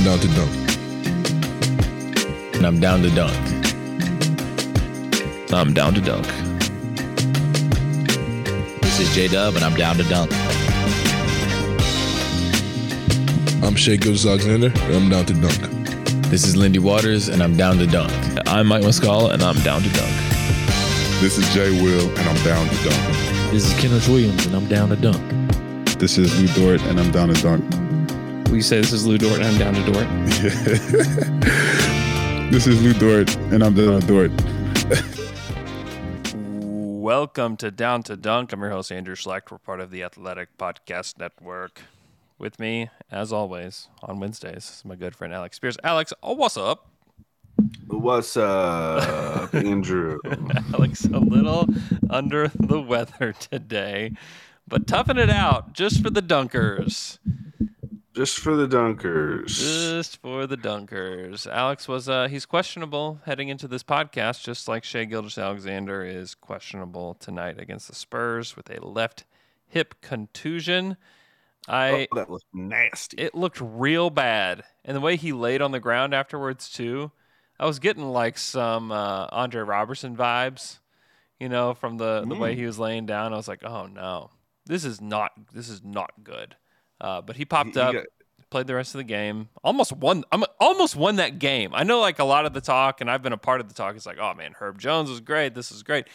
I'm down to dunk. And I'm down to dunk. I'm down to dunk. This is J Dub, and I'm down to dunk. I'm Shai Gilgeous-Alexander, and I'm down to dunk. This is Lindy Waters, and I'm down to dunk. I'm Mike Muscala, and I'm down to dunk. This is Jay Will, and I'm down to dunk. This is Kenrich Williams, and I'm down to dunk. This is Lu Dort, and I'm down to dunk. We say this is Lu Dort, and I'm down to Dort. this is Lu Dort, and I'm down to Dort. Welcome to Down to Dunk. I'm your host, Andrew Schlecht. We're part of the Athletic Podcast Network. With me, as always, on Wednesdays, is my good friend Alex Spears. Alex, oh, what's up? What's up, Andrew? Alex, a little under the weather today, but toughing it out just for the dunkers. Just for the dunkers. Just for the dunkers. Alex was uh he's questionable heading into this podcast, just like Shai Gilgeous-Alexander is questionable tonight against the Spurs with a left hip contusion. I oh, that looked nasty. It looked real bad. And the way he laid on the ground afterwards too, I was getting like some uh, Andre Roberson vibes, you know, from the, the way he was laying down. I was like, oh no, this is not this is not good. Uh, but he popped He- he up, got- played the rest of the game, almost won. I'm almost won that game. I know like a lot of the talk, and I've been a part of the talk. It's like, oh man, Herb Jones was great. This is great.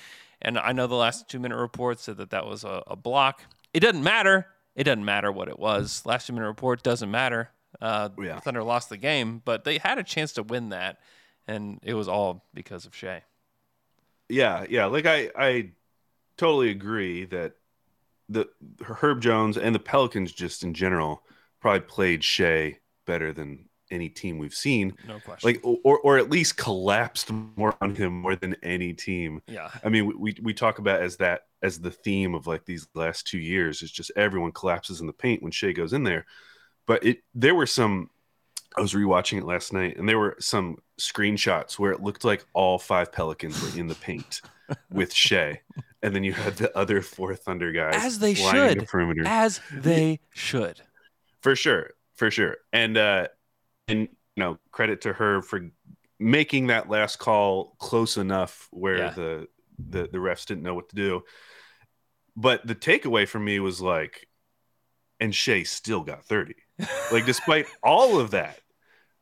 And I know the last two minute report said that that was a, a block. It doesn't matter. It doesn't matter what it was. Last two minute report doesn't matter. Uh, Yeah. Thunder lost the game, but they had a chance to win that, and it was all because of Shai. Yeah, yeah. Like I, I totally agree that the Herb Jones and the Pelicans just in general probably played Shai better than any team we've seen. No question. Like, or or at least collapsed more on him more than any team. yeah, I mean, we we talk about as that as the theme of like these last two years is just everyone collapses in the paint when Shai goes in there. But it there were some. I was rewatching it last night, and there were some screenshots where it looked like all five Pelicans were in the paint with Shai, and then you had the other four Thunder guys as they should, the perimeter as they should. for sure, for sure. And uh, and you know, credit to her for making that last call close enough where Yeah. the, the the refs didn't know what to do. But the takeaway for me was like, and Shai still got thirty. Like despite all of that,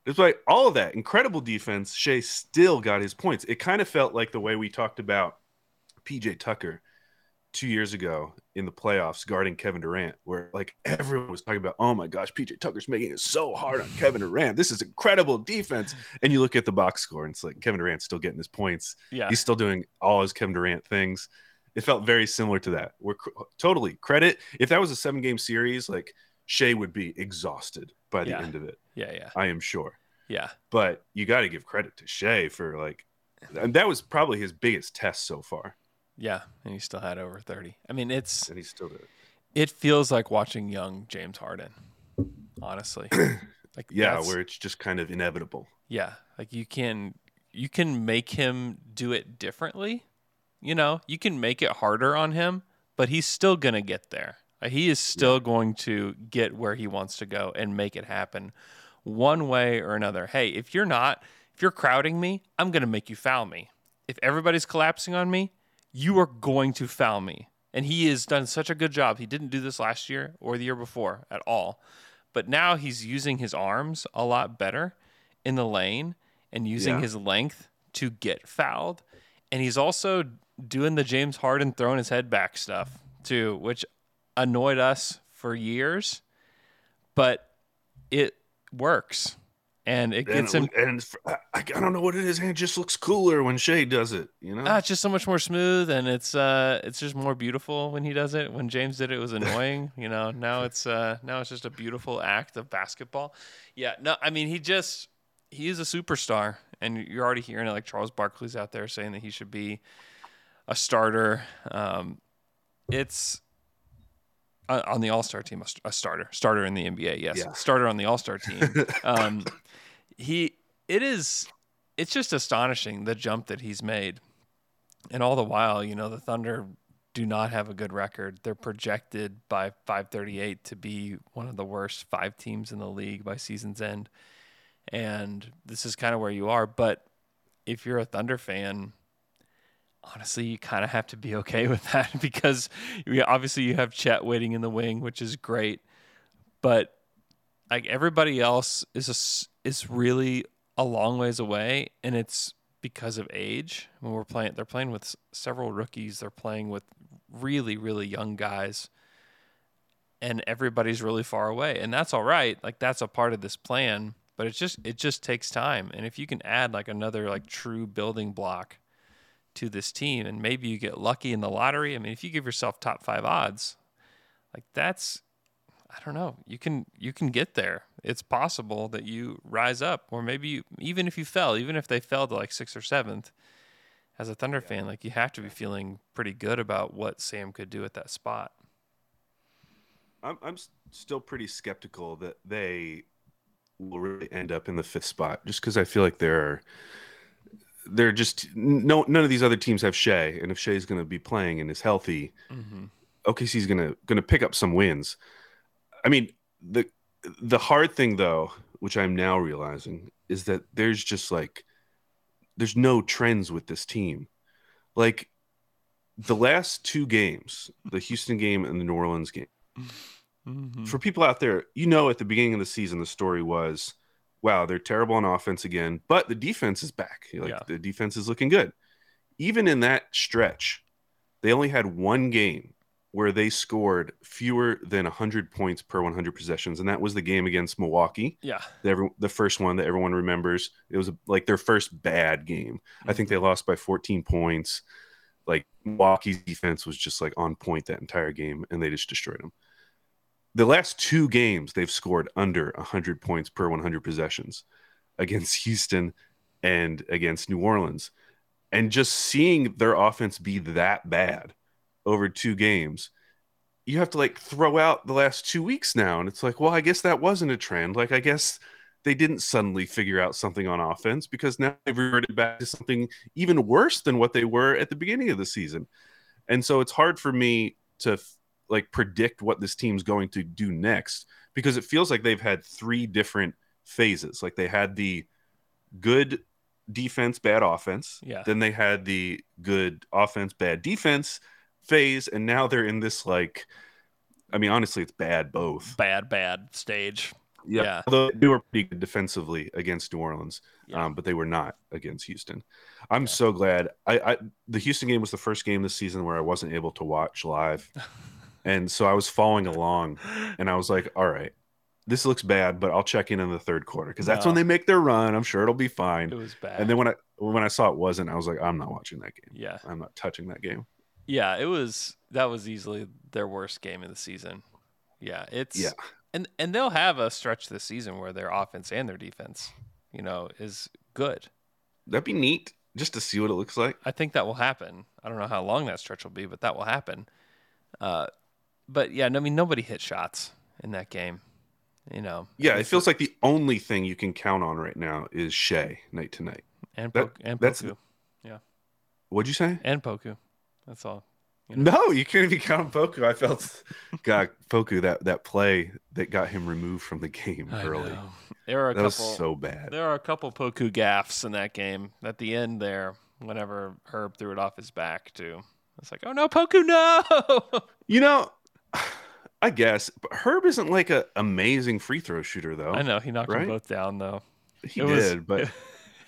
despite all of that incredible defense, Shai still got his points. It kind of felt like the way we talked about PJ Tucker two years ago in the playoffs guarding Kevin Durant, where like everyone was talking about, oh my gosh, PJ Tucker's making it so hard on Kevin Durant. This is incredible defense. And you look at the box score, and it's like Kevin Durant's still getting his points. Yeah, He's still doing all his Kevin Durant things. It felt very similar to that. We're cr- totally credit. If that was a seven game series, like Shai would be exhausted by the Yeah. end of it. yeah, yeah, I am sure. Yeah. But you got to give credit to Shai for like, and that was probably his biggest test so far. Yeah, and he still had over 30. I mean, it's And he's still there. it feels like watching young James Harden. Honestly. Like Yeah, where it's just kind of inevitable. yeah, like you can you can make him do it differently. You know, you can make it harder on him, but he's still going to get there. He is still going to get where he wants to go and make it happen one way or another. Hey, if you're not, if you're crowding me, I'm going to make you foul me. If everybody's collapsing on me, you are going to foul me. And he has done such a good job. He didn't do this last year or the year before at all. But now he's using his arms a lot better in the lane and using Yeah. his length to get fouled. And he's also doing the James Harden throwing his head back stuff too, which annoyed us for years, but it works. And it gets him and I, I don't know what it is, and it just looks cooler when Shai does it. You know, Ah, it's just so much more smooth, and it's uh, it's just more beautiful when he does it. When James did it, it was annoying. you know, now it's uh, now it's just a beautiful act of basketball. Yeah, no, I mean he just he is a superstar, and you're already hearing it. Like Charles Barkley's out there saying that he should be a starter. Um, it's on the All Star team, a, a starter, starter in the NBA. Yes, Yeah. starter on the All Star team. um, he, it is, it's just astonishing the jump that he's made, and all the while, you know, the Thunder do not have a good record. They're projected by 538 to be one of the worst five teams in the league by season's end, and this is kind of where you are. But if you're a Thunder fan, honestly, you kind of have to be okay with that because obviously you have Chet waiting in the wing, which is great, but like everybody else is a is really a long ways away, and it's because of age. When we're playing, they're playing with several rookies. They're playing with really, really young guys, and everybody's really far away, and that's all right. Like that's a part of this plan, but it just it just takes time. And if you can add like another like true building block to this team, and maybe you get lucky in the lottery. I mean, if you give yourself top five odds, like that's I don't know. You can you can get there. It's possible that you rise up, or maybe you, even if you fell, even if they fell to like sixth or seventh, as a Thunder fan, like you have to be feeling pretty good about what Sam could do at that spot. I'm I'm still pretty skeptical that they will really end up in the fifth spot, just because I feel like they're they're just no none of these other teams have Shai, and if Shai's going to be playing and is healthy, Mm-hmm. OKC's going to going to pick up some wins. I mean the the hard thing though, which I'm now realizing, is that there's just like there's no trends with this team, like the last two games, the Houston game and the New Orleans game Mm-hmm. for people out there, you know, at the beginning of the season, the story was, wow, they're terrible on offense again, but the defense is back. Like Yeah. the defense is looking good. Even in that stretch, they only had one game where they scored fewer than 100 points per 100 possessions, and that was the game against Milwaukee. Yeah, The, every, the first one that everyone remembers. It was like their first bad game. I think they mm-hmm. lost by 14 points. Like Milwaukee's defense was just like on point that entire game, and they just destroyed them. The last two games, they've scored under 100 points per 100 possessions against Houston and against New Orleans. And just seeing their offense be that bad over two games, you have to like throw out the last two weeks now. And it's like, well, I guess that wasn't a trend. Like, I guess they didn't suddenly figure out something on offense because now they've reverted back to something even worse than what they were at the beginning of the season. And so it's hard for me to like predict what this team's going to do next because it feels like they've had three different phases. Like they had the good defense, bad offense. Yeah. Then they had the good offense, bad defense phase. And now they're in this like, I mean, honestly, it's bad both. bad, bad stage. Yeah. Although they were pretty good defensively against New Orleans, Yeah. um, but they were not against Houston. I'm so glad. I, I the Houston game was the first game this season where I wasn't able to watch live, and so I was following along, and I was like, "All right, this looks bad, but I'll check in in the third quarter because that's when they make their run. I'm sure it'll be fine." It was bad. And then when I when I saw it wasn't, I was like, "I'm not watching that game. yeah, I'm not touching that game." yeah, it was that was easily their worst game of the season. Yeah, it's Yeah. and and they'll have a stretch this season where their offense and their defense, you know, is good. That'd be neat just to see what it looks like. I think that will happen. I don't know how long that stretch will be, but that will happen. Uh, but yeah, I mean nobody hit shots in that game. You know. Yeah, it feels like the only thing you can count on right now is Shai night to night. And That- Poku, and Poku What'd you say? and Poku. That's all. you know. No, you can't even count on Poku. I felt, God, Poku that that play that got him removed from the game I early. know. There are a That was so bad. There are a couple Poku gaffs in that game at the end there. Whenever Herb threw it off his back too, it's like, oh no, Poku, no. You know, I guess but Herb isn't like a amazing free throw shooter though. I know he knocked right? them both down though. he It was- did, but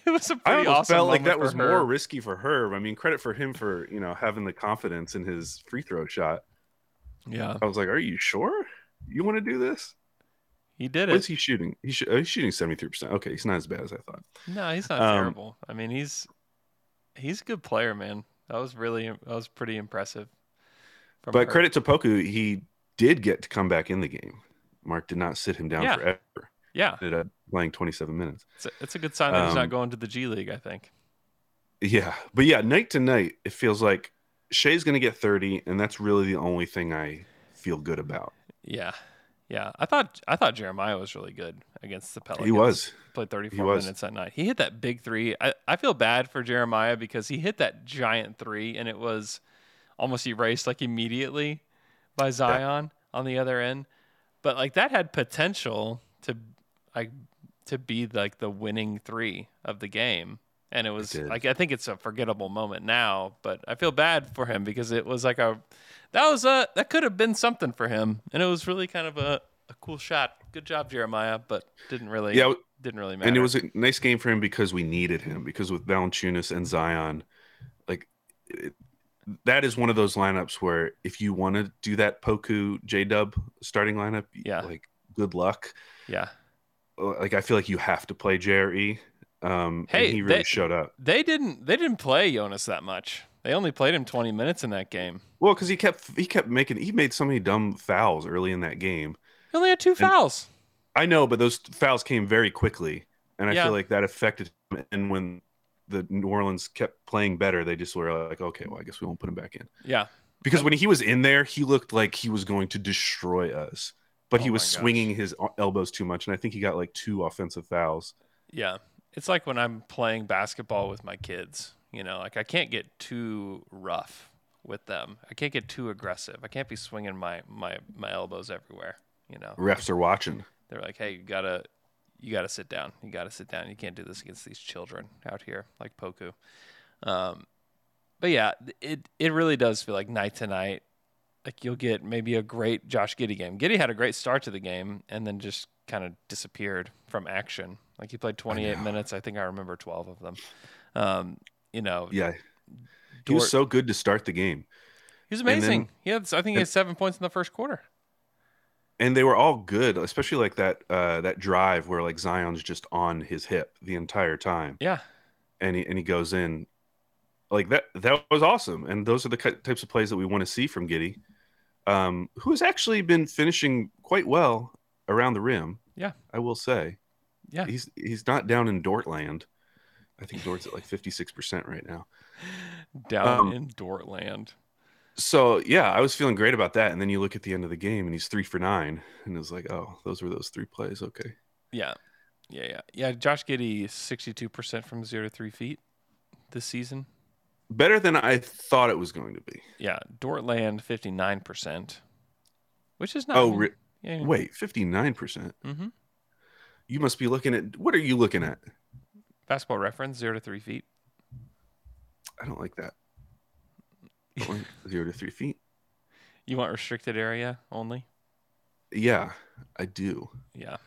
It was a pretty almost awesome felt like that was more risky for Herb. I mean, credit for him for you know having the confidence in his free throw shot. Yeah, I was like, "Are you sure you want to do this?" he did What's it. he shooting? He's, sh- oh, he's shooting seventy three percent. Okay, he's not as bad as I thought. No, he's not Um, terrible. I mean, he's he's a good player, man. That was really that was pretty impressive. But Herb. credit to Poku, he did get to come back in the game. Mark did not sit him down Yeah. forever. yeah, Ended up playing 27 minutes. it's a, it's a good sign that he's not Um, going to the G League. I think. Yeah. But yeah, night to night, it feels like Shai's going to get 30, and that's really the only thing I feel good about. Yeah, yeah. I thought I thought Jeremiah was really good against the Pelicans. He was. played 34 was. minutes that night. He hit that big three. I, I feel bad for Jeremiah because he hit that giant three and it was almost erased like immediately by Zion on the other end. But like that had potential to like to be like the winning three of the game. And it was did. like I think it's a forgettable moment now, but I feel bad for him because it was like a that was a that could have been something for him. And it was really kind of a, a cool shot. Good job, Jeremiah, but didn't really Yeah. didn't really matter. And it was a nice game for him because we needed him. Because with Valanciunas and Zion, like it, that is one of those lineups where if you want to do that Poku J Dub starting lineup, Yeah. like good luck. yeah. Like I feel like you have to play JRE. Um, Hey, and he really they- showed up. They didn't they didn't play Jonas that much. They only played him 20 minutes in that game. Well, because he kept he kept making he made so many dumb fouls early in that game. He only had two fouls. I know, but those fouls came very quickly, and I Yeah. feel like that affected him. And when the New Orleans kept playing better, they just were like, okay, well, I guess we won't put him back in. Yeah. Because when he was in there, he looked like he was going to destroy us, but he Oh was my gosh. swinging his elbows too much, and I think he got like two offensive fouls. Yeah. It's like when I'm playing basketball with my kids, you know, like I can't get too rough with them. I can't get too aggressive. I can't be swinging my my my elbows everywhere, you know. Refs are watching. They're like, "Hey, you got to you got to sit down. You got to sit down. You can't do this against these children out here like Poku." Um but yeah, it it really does feel like night to night. Like you'll get maybe a great Josh Giddey game. Giddey had a great start to the game and then just kind of disappeared from action. Like he played 28 minutes. I think I remember 12 of them. Um, you know, Yeah, he was so good to start the game. he was and then- amazing. he had, I think he had seven points in the first quarter. And they were all good, especially like that uh, that drive where like Zion's just on his hip the entire time, Yeah, and he and he goes in, like that. That was awesome, and those are the types of plays that we want to see from Giddey, um, who has actually been finishing quite well around the rim. Yeah. I will say, yeah. he's he's not down in Dortland. I think Dort's at like fifty six percent right now. Down Um, in Dortland. So yeah, I was feeling great about that, and then you look at the end of the game, and he's three for nine, and it's like, oh, those were those three plays. Okay. Yeah. Yeah, yeah. Yeah, Josh Giddey 62% from 0 to 3 feet this season. better than I thought it was going to be. Yeah, Dortland 59%, which is not Oh, re- yeah, wait, fifty nine percent. Mm-hmm. You must be looking at what are you looking at? Basketball reference 0 to 3 feet. I don't like that. Zero to three feet. You want restricted area only? Yeah, I do Yeah.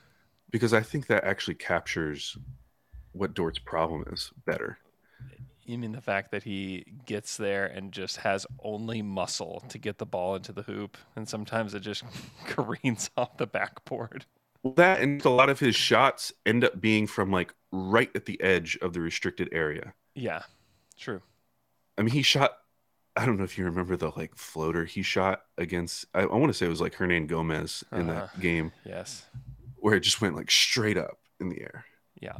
because I think that actually captures what Dort's problem is better. You mean the fact that he gets there and just has only muscle to get the ball into the hoop, and sometimes it just careens off the backboard. Well, that and a lot of his shots end up being from like right at the edge of the restricted area. Yeah, true. I mean, he shot. I don't know if you remember the like floater he shot against. I, I want to say it was like Hernangomez in Uh-huh. that game Yes. where it just went like straight up in the air. Yeah.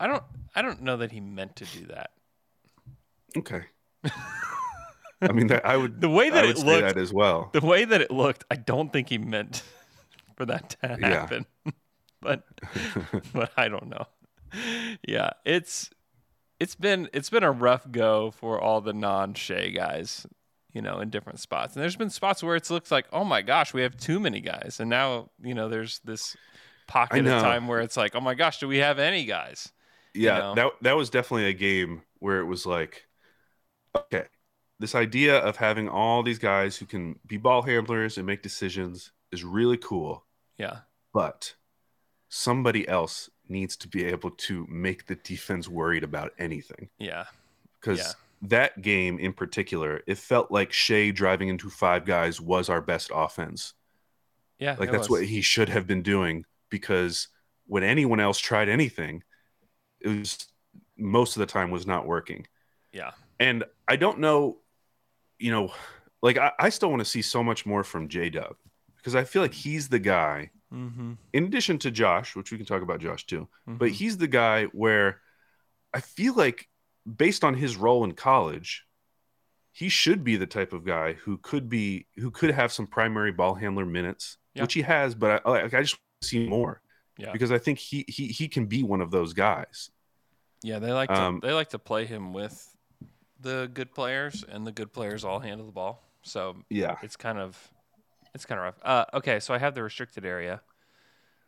I don't. I don't know that he meant to do that. Okay. I mean, that I would The way that it looked- that as well. The way that it looked, I don't think he meant for that to Yeah. happen. but but I don't know. Yeah, it's it's been it's been a rough go for all the non Shai guys, you know, in different spots. And there's been spots where it looks like, oh my gosh, we have too many guys, and now you know there's this pocket of time where it's like, oh my gosh, do we have any guys? Yeah, know? that that was definitely a game where it was like, okay, this idea of having all these guys who can be ball handlers and make decisions is really cool, Yeah, but somebody else needs to be able to make the defense worried about anything. yeah, Because Yeah. that game in particular, it felt like Shai driving into five guys was our best offense. yeah. Like that's was. what he should have been doing because when anyone else tried anything, it was most of the time was not working. Yeah, And I don't know, you know, like I, I still want to see so much more from J Dub because I feel like mm. he's the guy, mm-hmm. in addition to Josh, which we can talk about Josh too, but Mhm. he's the guy where I feel like based on his role in college, he should be the type of guy who could be who could have some primary ball handler minutes, Yeah. which he has, but I, like, I just see more yeah, because I think he he he can be one of those guys. yeah. They like to um, they like to play him with the good players, and the good players all handle the ball. So Yeah. it's kind of it's kind of rough. Uh, okay, so I have the restricted area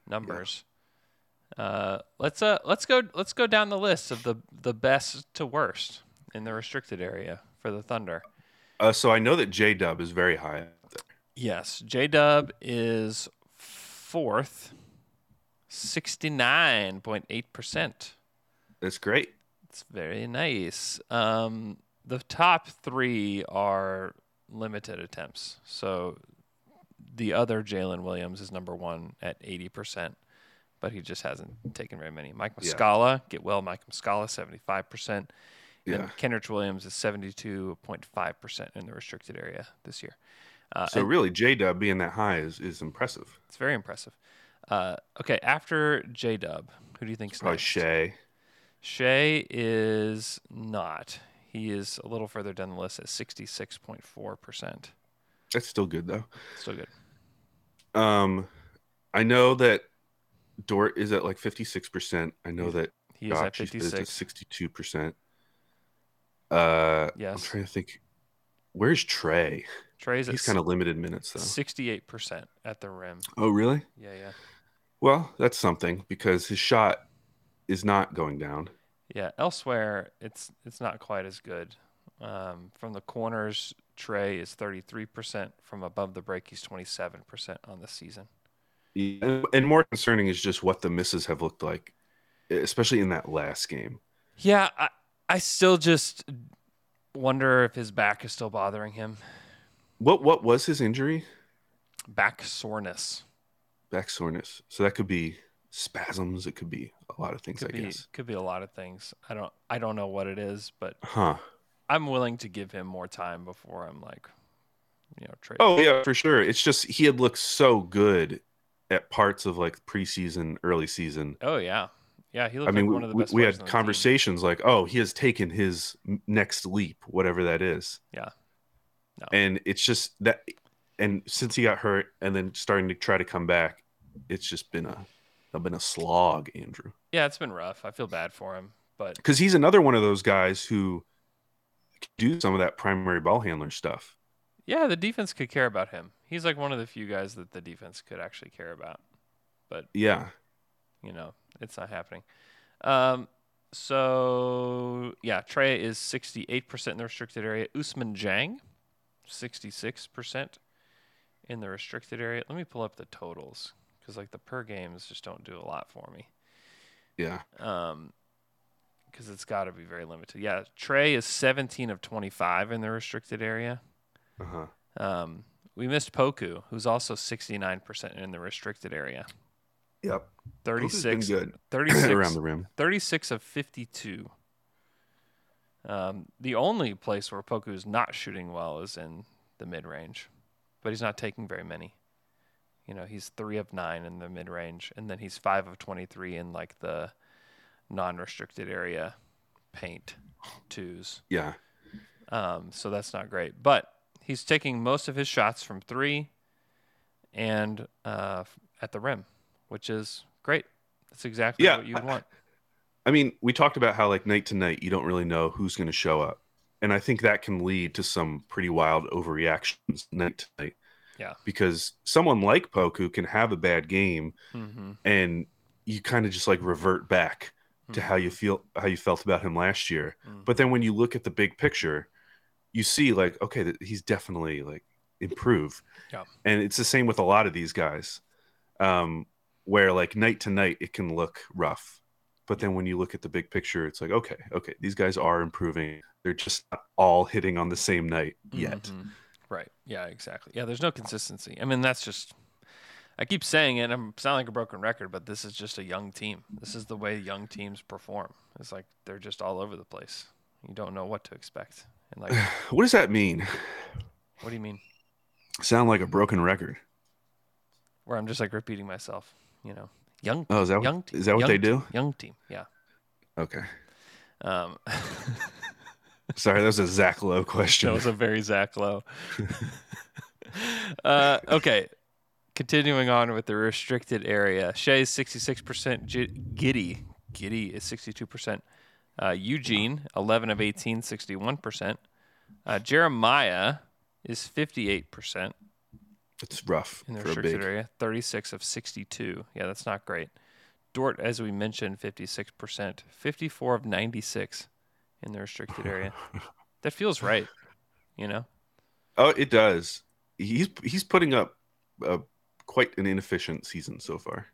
numbers. Uh, let's uh let's go let's go down the list of the the best to worst in the restricted area for the Thunder. Uh, so I know that J Dub is very high. up there. Yes, J Dub is fourth, sixty nine point eight percent. That's great. It's very nice. Um, the top three are limited attempts. So the other Jalen Williams is number one at 80%, but he just hasn't taken very many. Mike Yeah. Muscala, get well, Mike Muscala, 75%. Yeah. And Kenrich Williams is 72.5% in the restricted area this year. Uh, So really, J Dub being that high is is impressive. it's very impressive. Uh, okay, after J Dub, who do you think's Probably next? Shai. Shai is not. He is a little further down the list at 66.4%. That's still good though. Still good. Um, I know that Dort is at like fifty six percent. I know that He is at Josh is at sixty two percent. Uh, yes. I'm trying to think. Where's Tre? Tre's He's kind of limited minutes though. 68% at the rim. Oh, really? Yeah, yeah. Well, that's something because his shot is not going down. Yeah, elsewhere it's it's not quite as good. Um, from the corners, Tre is 33%. From above the break, he's 27% on the season. And, and more concerning is just what the misses have looked like, especially in that last game. Yeah, I, I still just wonder if his back is still bothering him. What what was his injury? Back soreness. Back soreness. So that could be spasms. It could be a lot of things. Could I be guess. could be a lot of things. I don't I don't know what it is, but Huh. I'm willing to give him more time before I'm like, you know, trade. Oh yeah, for sure. It's just he had looked so good at parts of like preseason, early season. Oh yeah, yeah. He looked I mean, like we, of the we- best. we had on the team. conversations like, "Oh, he has taken his next leap, whatever that is." Yeah. No. And it's just that, and since he got hurt and then starting to try to come back, it's just been a, it's been a slog, Andrew. Yeah, it's been rough. I feel bad for him, but Because he's another one of those guys who do some of that primary ball handler stuff. yeah, the defense could care about him. He's like one of the few guys that the defense could actually care about. But Yeah. you know, it's not happening. Um, so yeah, Tre is 68% in the restricted area. Ousmane Dieng, 66% in the restricted area. Let me pull up the totals because like the per games just don't do a lot for me. Yeah. Um, because it's got to be very limited. Yeah, Tre is 17 of 25 in the restricted area. Uh huh. Um, we missed Poku, who's also 69% in the restricted area. Yep. 36, been good 36 around the rim. 36 of 52. Um, the only place where Poku is not shooting well is in the mid range, but he's not taking very many. You know, he's three of nine in the mid range, and then he's five of 23 in like the non restricted area paint twos. Yeah. Um, so that's not great. But he's taking most of his shots from three and uh, at the rim, which is great. That's exactly Yeah, what you want. I mean, we talked about how like night to night, you don't really know who's going to show up, and I think that can lead to some pretty wild overreactions night to night. Yeah. because someone like Poku can have a bad game, Mm-hmm. and you kind of just like revert back to how you feel how you felt about him last year. Mhm. But then when you look at the big picture, you see like okay, he's definitely like improved. Yeah. And it's the same with a lot of these guys. Um where like night to night it can look rough. But then when you look at the big picture, it's like okay, okay, these guys are improving. They're just not all hitting on the same night yet. Mhm. Right. Yeah, exactly. Yeah, there's no consistency. I mean, that's just I keep saying it, I'm sound like a broken record, but this is just a young team. This is the way young teams perform. It's like they're just all over the place. You don't know what to expect. And like What does that mean? what do you mean? Sound like a broken record. Where I'm just like repeating myself, you know. Young Oh, is that young what, team. is that what they team, do? Young team. Yeah. Okay. Um Sorry, that was a Zach Lowe question. That was a very Zach Lowe. uh, okay. Continuing on with the restricted area. Shai's 66%. G- Giddey. Giddey is 62%. Uh, Eugene, 11 of 18, 61%. Uh, Jeremiah is 58% it's rough in the for a restricted area, 36 of 62. Yeah, that's not great. Dort, as we mentioned, 56%. 54 of 96 in the restricted area. that feels right, you know? Oh, it does. He's he's putting up uh, quite an inefficient season so far.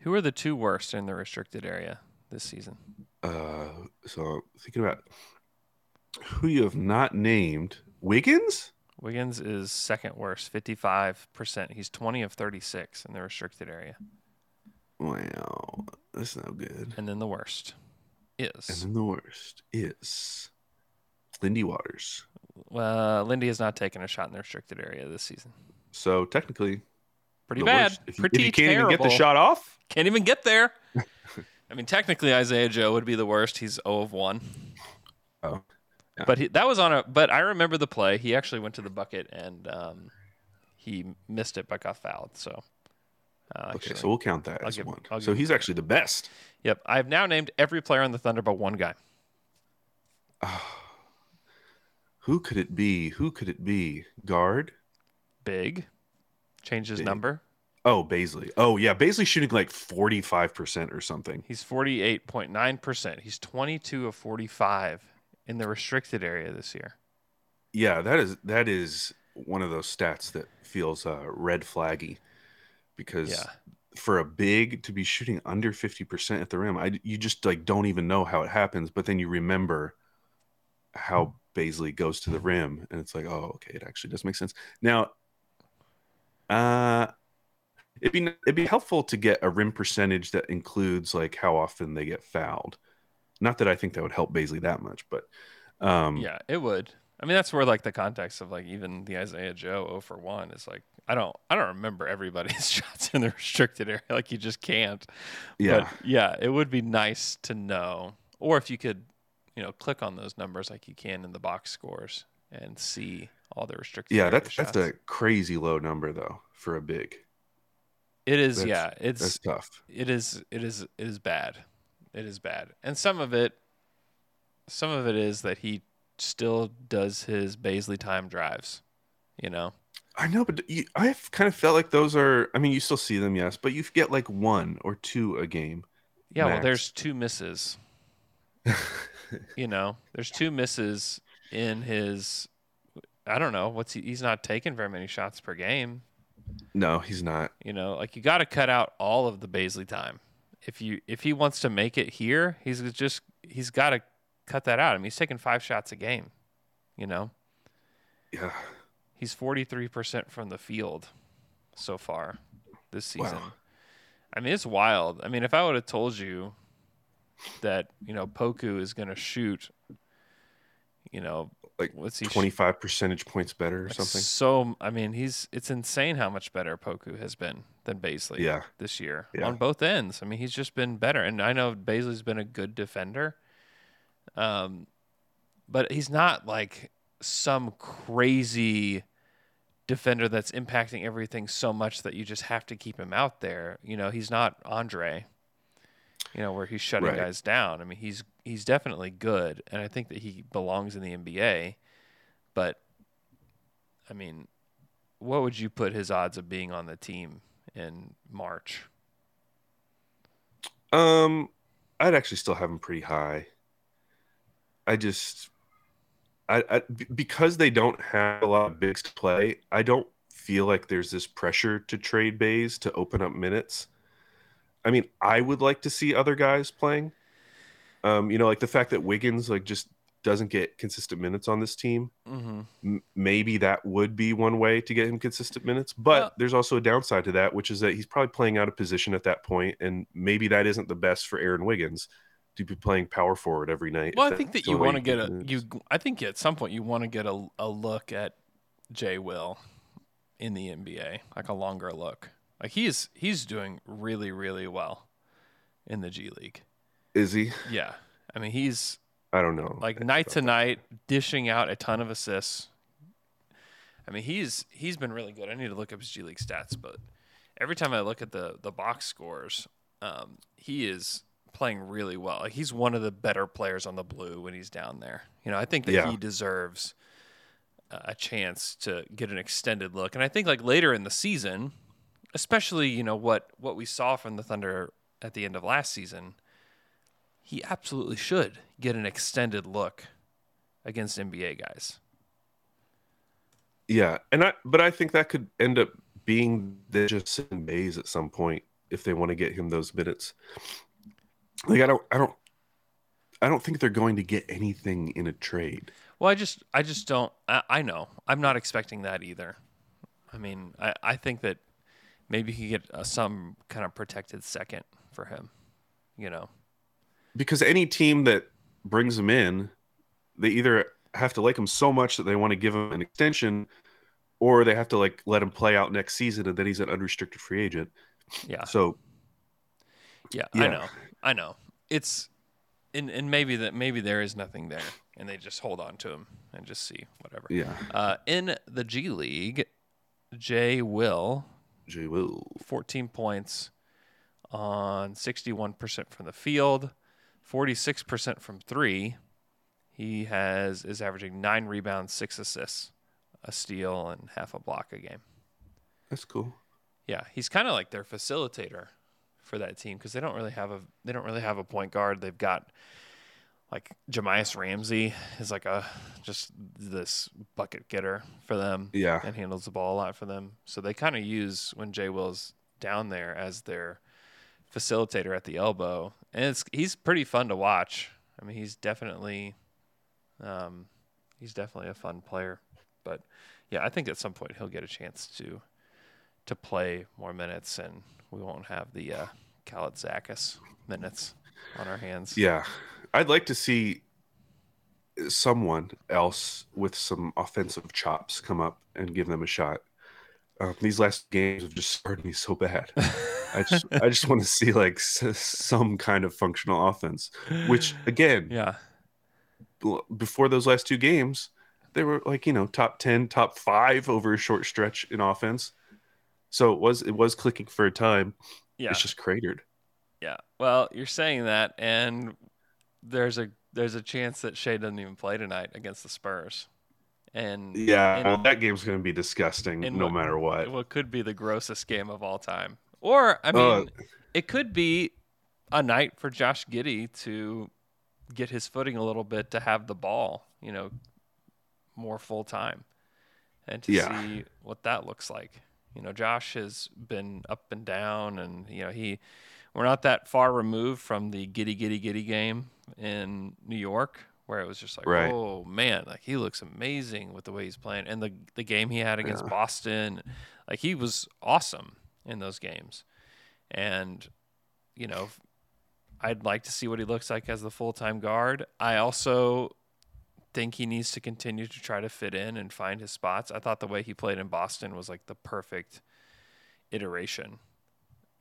Who are the two worst in the restricted area this season? Uh, so thinking about who you have not named, Wiggins. Wiggins is second worst, 55%. He's 20 of 36 in the restricted area. Wow, that's no good. And then the worst is. And then the worst is Lindy Waters. Well, Lindy has not taken a shot in the restricted area this season. So technically, Pretty the bad. worst. If you, Pretty if you can't terrible. even get the shot off, Can't even get there. I mean, technically, Isaiah Joe would be the worst. He's 0 of 1. Oh, yeah. But he, that was on a. But I remember the play. He actually went to the bucket and um, he missed it but got fouled. So. Uh, okay, actually- so we'll count that I'll as give- one. I'll So he's actually the best. Yep. I've now named every player on the Thunder but one guy. Who could it be? Who could it be? Guard? Big. Changed his Big. number. Oh, Bazley. Oh, yeah. Bazley's shooting like 45% or something. He's 48.9%. He's 22 of 45 in the restricted area this year. Yeah, that is that is one of those stats that feels uh, red flaggy because Yeah. for a big to be shooting under 50% at the rim, I you just like don't even know how it happens, but then you remember how Bazley goes to the rim and it's like, "Oh, okay, it actually does make sense." Now, uh it'd be it'd be helpful to get a rim percentage that includes like how often they get fouled. Not that I think that would help Bazley that much, but um Yeah, it would. I mean, that's where like the context of like even the Isaiah Joe 0 for 1 is like I don't I don't remember everybody's shots in the restricted area. Like you just can't. yeah. But yeah, it would be nice to know. Or if you could, you know, click on those numbers like you can in the box scores and see all the restricted Yeah, that's that's a crazy low number though for a big. It is, that's- yeah. It's That's tough. it is it is it is bad. It is bad. And some of it some of it is that he still does his Bazley time drives, you know. I know, but you, I've kind of felt like those are. I mean, you still see them, yes, but you get like one or two a game. Yeah, well there's two misses. you know, there's two misses in his I don't know, what's he he's not taking very many shots per game. No, he's not. You know, like you got to cut out all of the Bazley time. If you if he wants to make it here, he's just he's got to cut that out. I mean, he's taking five shots a game. You know, Yeah, he's forty three percent from the field so far this season. Wow. I mean, it's wild. I mean, if I would have told you that you know Poku is going to shoot, you know, like what's he sh- twenty-five percentage points better or like something. So I mean, he's it's insane how much better Poku has been than Bazley Yeah, this year Yeah. on both ends. I mean, he's just been better, and I know Bazley's been a good defender, um, but he's not like some crazy defender that's impacting everything so much that you just have to keep him out there. You know, he's not Andre. you know, where he's shutting Right. guys down. I mean, he's he's definitely good, and I think that he belongs in the NBA. But I mean, what would you put his odds of being on the team in March? Um, I'd actually still have him pretty high. I just, I, I because they don't have a lot of bigs to play. I don't feel like there's this pressure to trade Bays to open up minutes. I mean, I would like to see other guys playing. Um, you know, like the fact that Wiggins like just doesn't get consistent minutes on this team. Mm-hmm. M- maybe that would be one way to get him consistent minutes. But Well- there's also a downside to that, which is that he's probably playing out of position at that point, and maybe that isn't the best for Aaron Wiggins to be playing power forward every night. Well, I think that you want to get can a minutes. you. I think at some point you want to get a a look at Jay Will in the NBA, like a longer look. Like he's he's doing really really well in the G League. Is he? Yeah, I mean he's I don't know. like night to night dishing out a ton of assists. I mean he's he's been really good. I need to look up his G League stats, but every time I look at the the box scores, um, he is playing really well. Like he's one of the better players on the blue when he's down there. You know, I think that Yeah. he deserves a chance to get an extended look. And I think like later in the season, especially you know what what we saw from the Thunder at the end of last season, he absolutely should get an extended look against NBA guys. Yeah, and I but I think that could end up being they just sitting Bays at some point if they want to get him those minutes. Like I don't I don't I don't think they're going to get anything in a trade. Well, I just I just don't I, I know. I'm not expecting that either. I mean, I, I think that maybe he could get uh, some kind of protected second for him, you know. Because any team that brings him in, they either have to like him so much that they want to give him an extension or they have to like let him play out next season and then he's an unrestricted free agent. Yeah. So Yeah, Yeah. I know. I know. It's and and maybe that maybe there is nothing there and they just hold on to him and just see whatever. yeah, Uh, in the G League, Jay Will Jay Will. 14 points on 61% from the field, 46% from 3. He has is averaging 9 rebounds, 6 assists, a steal and half a block a game. That's cool. Yeah, he's kind of like their facilitator for that team because they don't really have a they don't really have a point guard. They've got like Jahmi'us Ramsey is like a just this bucket getter for them Yeah. and handles the ball a lot for them. So they kind of use when Jay Will's down there as their facilitator at the elbow, and it's he's pretty fun to watch. I mean, he's definitely, um, he's definitely a fun player. But yeah, I think at some point he'll get a chance to to play more minutes, and we won't have the uh, Kalaitzakis minutes on our hands. Yeah. I'd like to see someone else with some offensive chops come up and give them a shot. Uh, these last games have just scared me so bad. I just, I just want to see like s- some kind of functional offense. Which again, Yeah. b- before those last two games, they were like you know top ten, top five over a short stretch in offense. So it was, it was clicking for a time. Yeah. It's just cratered. Yeah. Well, you're saying that, and there's a there's a chance that Shai doesn't even play tonight against the Spurs, and Yeah, well, that game's going to be disgusting in no matter what. what could be the grossest game of all time. Or I mean, Uh, it could be a night for Josh Giddey to get his footing a little bit to have the ball, you know, more full time, and to Yeah. see what that looks like. You know, Josh has been up and down, and you know he. We're not that far removed from the giddy giddy giddy game in New York, where it was just like, Right. oh man, like he looks amazing with the way he's playing, and the the game he had against Boston, like he was awesome in those games, and you know, I'd like to see what he looks like as the full time guard. I also think he needs to continue to try to fit in and find his spots. I thought the way he played in Boston was like the perfect iteration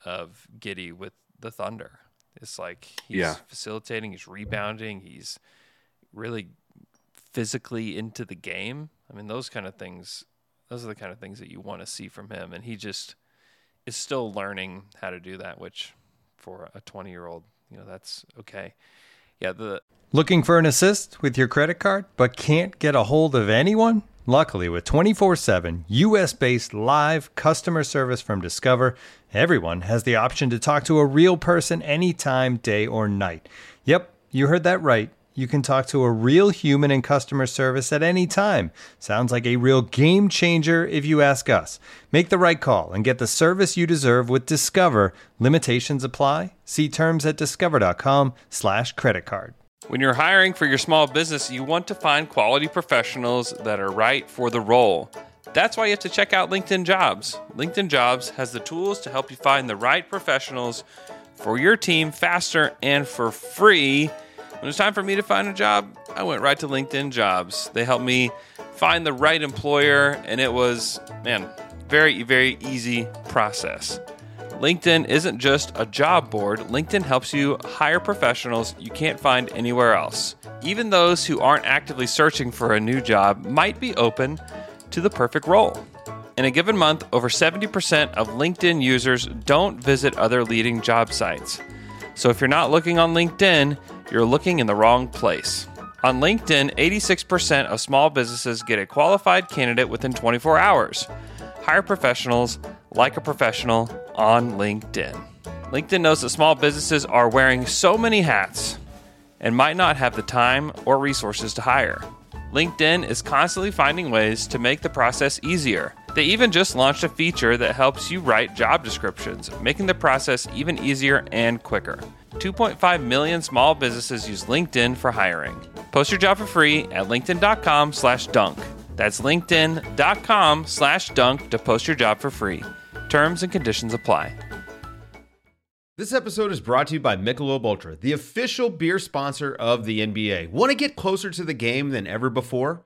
of Giddey with the Thunder. It's like he's Yeah. facilitating, he's rebounding, he's really physically into the game. I mean, those kind of things, those are the kind of things that you want to see from him. And he just is still learning how to do that, which for a 20 year old, you know that's okay. Yeah, the Looking for an assist with your credit card, but can't get a hold of anyone? Luckily, with 24 7 US based live customer service from Discover, everyone has the option to talk to a real person anytime, day or night. Yep, you heard that right. You can talk to a real human in customer service at any time. Sounds like a real game changer if you ask us. Make the right call and get the service you deserve with Discover. Limitations apply. See terms at discover.com/slash credit card. When you're hiring for your small business, you want to find quality professionals that are right for the role. That's why you have to check out LinkedIn Jobs. LinkedIn Jobs has the tools to help you find the right professionals for your team faster and for free. When it was time for me to find a job, I went right to LinkedIn Jobs. They helped me find the right employer, and it was, man, very, very easy process. LinkedIn isn't just a job board, LinkedIn helps you hire professionals you can't find anywhere else. Even those who aren't actively searching for a new job might be open to the perfect role. In a given month, over 70% of LinkedIn users don't visit other leading job sites. So if you're not looking on LinkedIn, you're looking in the wrong place. On LinkedIn, 86% of small businesses get a qualified candidate within 24 hours. Hire professionals like a professional on LinkedIn. LinkedIn knows that small businesses are wearing so many hats and might not have the time or resources to hire. LinkedIn is constantly finding ways to make the process easier. They even just launched a feature that helps you write job descriptions, making the process even easier and quicker. 2.5 million small businesses use LinkedIn for hiring. Post your job for free at linkedin.com slash dunk. That's linkedin.com slash dunk to post your job for free. Terms and conditions apply. This episode is brought to you by Michelob Ultra, the official beer sponsor of the NBA. Want to get closer to the game than ever before?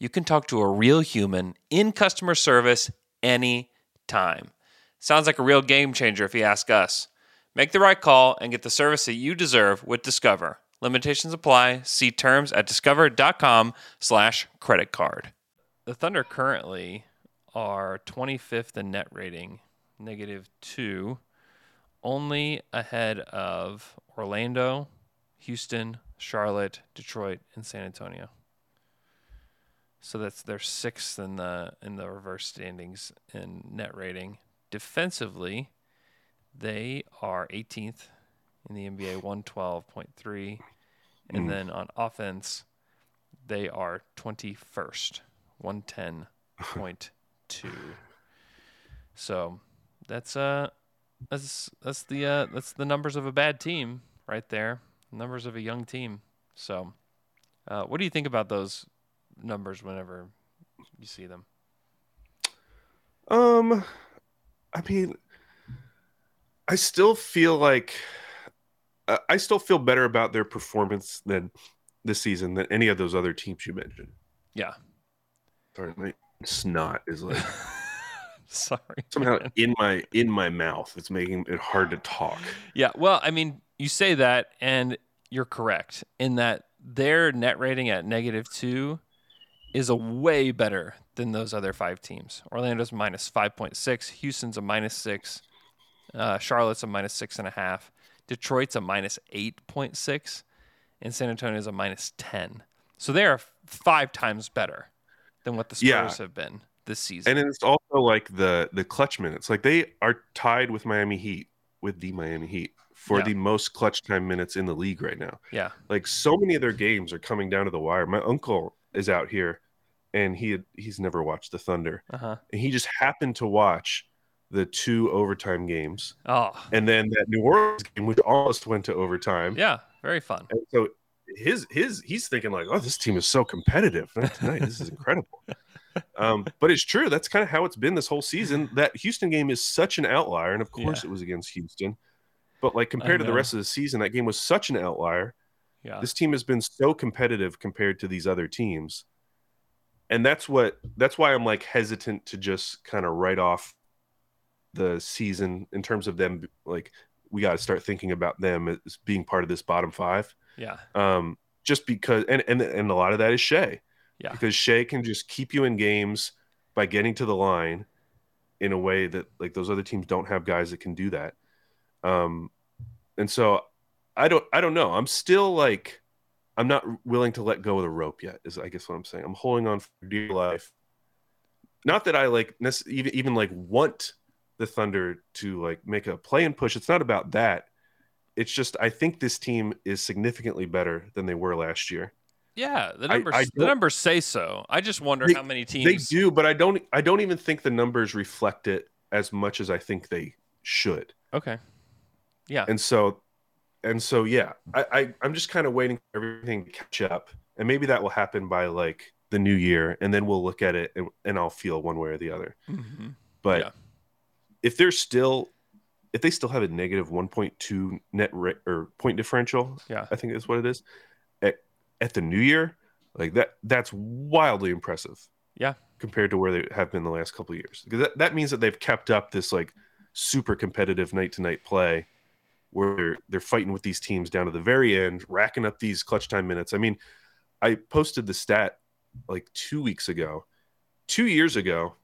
You can talk to a real human in customer service anytime. Sounds like a real game changer if you ask us. Make the right call and get the service that you deserve with Discover. Limitations apply. See terms at discover.com slash credit card. The Thunder currently are 25th in net rating, negative two, only ahead of Orlando, Houston, Charlotte, Detroit, and San Antonio. So that's their sixth in the in the reverse standings in net rating. Defensively, they are 18th in the NBA, 112.3, and then on offense, they are 21st, 110.2. So that's uh that's that's the uh that's the numbers of a bad team right there. Numbers of a young team. So uh, what do you think about those numbers whenever you see them? Um, I mean, I still feel like uh, I still feel better about their performance than this season than any of those other teams you mentioned. Yeah. Sorry, my snot is like Sorry. somehow man. in my in my mouth. It's making it hard to talk. Yeah, well, I mean, you say that, and you're correct in that their net rating at negative two is a way better than those other five teams. Orlando's minus five point six, Houston's a minus six, uh, Charlotte's a minus six and a half, Detroit's a minus eight point six, and San Antonio's a minus ten. So they are five times better than what the Spurs Yeah. have been this season. And it's also like the the clutch minutes. Like they are tied with Miami Heat with the Miami Heat for Yeah. the most clutch time minutes in the league right now. yeah, Like so many of their games are coming down to the wire. My uncle is out here and he had, he's never watched the Thunder. uh huh. And he just happened to watch the two overtime games Oh, and then that New Orleans game which almost went to overtime. yeah, very fun. And so his his he's thinking like, oh, this team is so competitive tonight. This is incredible. um, but it's true. That's kind of how it's been this whole season. That Houston game is such an outlier, and of course Yeah. it was against Houston. But like compared to the rest of the season, that game was such an outlier Yeah. This team has been so competitive compared to these other teams. And that's what that's why I'm like hesitant to just kind of write off the season in terms of them like we got to start thinking about them as being part of this bottom 5. yeah. Um just because and and and a lot of that is Shai. Yeah. Because Shai can just keep you in games by getting to the line in a way that like those other teams don't have guys that can do that. Um and so I don't I don't know. I'm still like I'm not willing to let go of the rope yet. Is I guess what I'm saying. I'm holding on for dear life. Not that I like even even like want the Thunder to like make a play and push. It's not about that. It's just I think this team is significantly better than they were last year. Yeah, the numbers I the numbers say so. I just wonder They- how many teams They teams do, but I don't I don't even think the numbers reflect it as much as I think they should. Okay. Yeah. And so and so yeah, I, I I'm just kind of waiting for everything to catch up. And maybe that will happen by like the new year, and then we'll look at it and, and I'll feel one way or the other. Mhm. But Yeah. if they're still if they still have a negative 1.2 net ra- or point differential, Yeah. I think that's what it is. At at the new year, like that that's wildly impressive. Yeah. Compared to where they have been the last couple of years. Because that, that means that they've kept up this like super competitive night to night play where they're, they're fighting with these teams down to the very end, racking up these clutch time minutes. I mean, I posted the stat like two weeks ago. Two years ago,